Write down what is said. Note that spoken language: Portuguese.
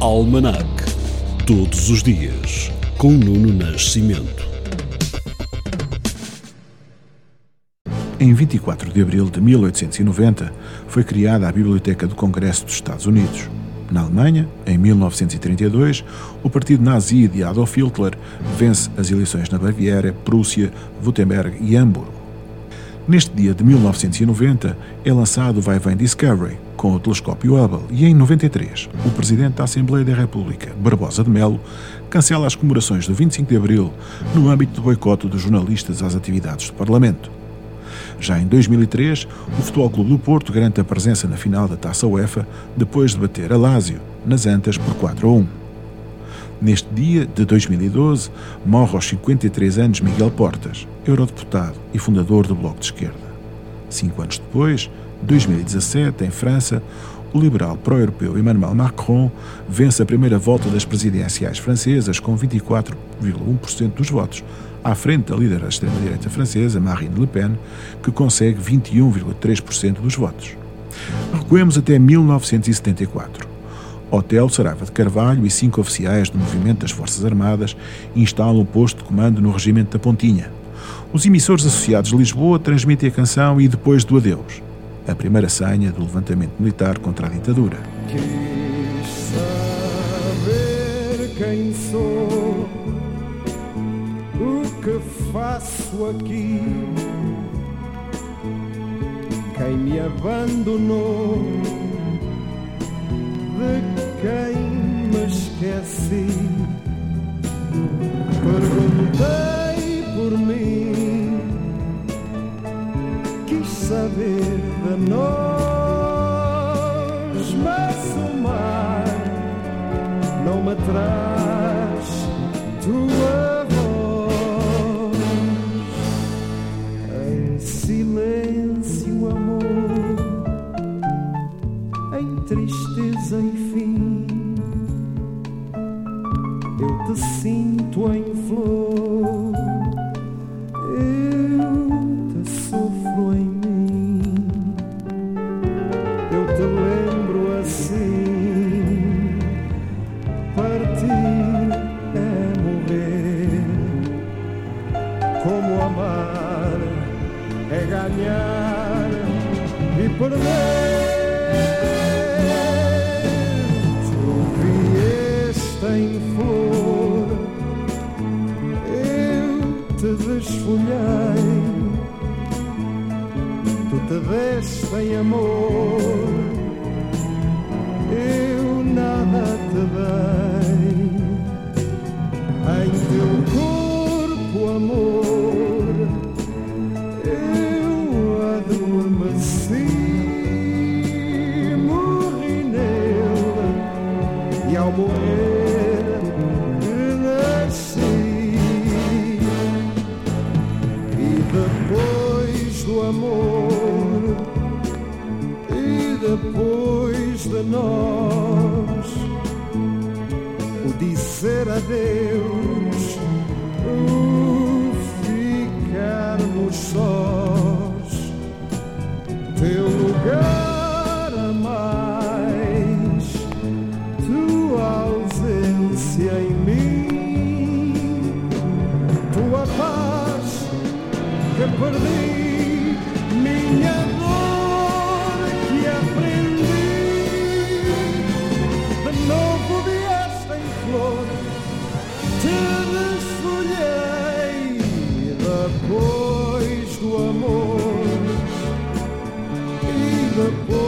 Almanac. Todos os dias, com Nuno Nascimento. Em 24 de abril de 1890, foi criada a Biblioteca do Congresso dos Estados Unidos. Na Alemanha, em 1932, o partido nazi de Adolf Hitler vence as eleições na Baviera, Prússia, Württemberg e Hamburgo. Neste dia de 1990 é lançado o Vai Vem Discovery com o telescópio Hubble e em 93 o Presidente da Assembleia da República, Barbosa de Melo, cancela as comemorações do 25 de Abril no âmbito do boicote dos jornalistas às atividades do Parlamento. Já em 2003, o Futebol Clube do Porto garante a presença na final da Taça UEFA depois de bater a Lazio nas Antas por 4 a 1. Neste dia de 2012, morre aos 53 anos Miguel Portas, eurodeputado e fundador do Bloco de Esquerda. Cinco anos depois, 2017, em França, o liberal pró-europeu Emmanuel Macron vence a primeira volta das presidenciais francesas com 24,1% dos votos, à frente da líder da extrema-direita francesa, Marine Le Pen, que consegue 21,3% dos votos. Recuemos até 1974. Hotel Saraiva de Carvalho e cinco oficiais do movimento das Forças Armadas instalam um posto de comando no Regimento da Pontinha. Os emissores associados de Lisboa transmitem a canção e depois do adeus, a primeira senha do levantamento militar contra a ditadura. Quis saber quem sou, o que faço aqui, quem me abandonou quem me esqueci. Perguntei por mim, quis saber de nós, mas o mar não me traz tua sinto em flor, eu te sofro em mim. Eu te lembro assim: partir é morrer. Como amar é ganhar e perder. Em flor, desfolhei. Tu te deste em amor, eu nada te dei. Em teu corpo, amor, eu adormeci, morri nele e ao morrer amor, e depois de nós, o dizer adeus, o ficarmos sós, teu lugar a mais, tua ausência em mim, tua paz que perdi, depois do amor. E depois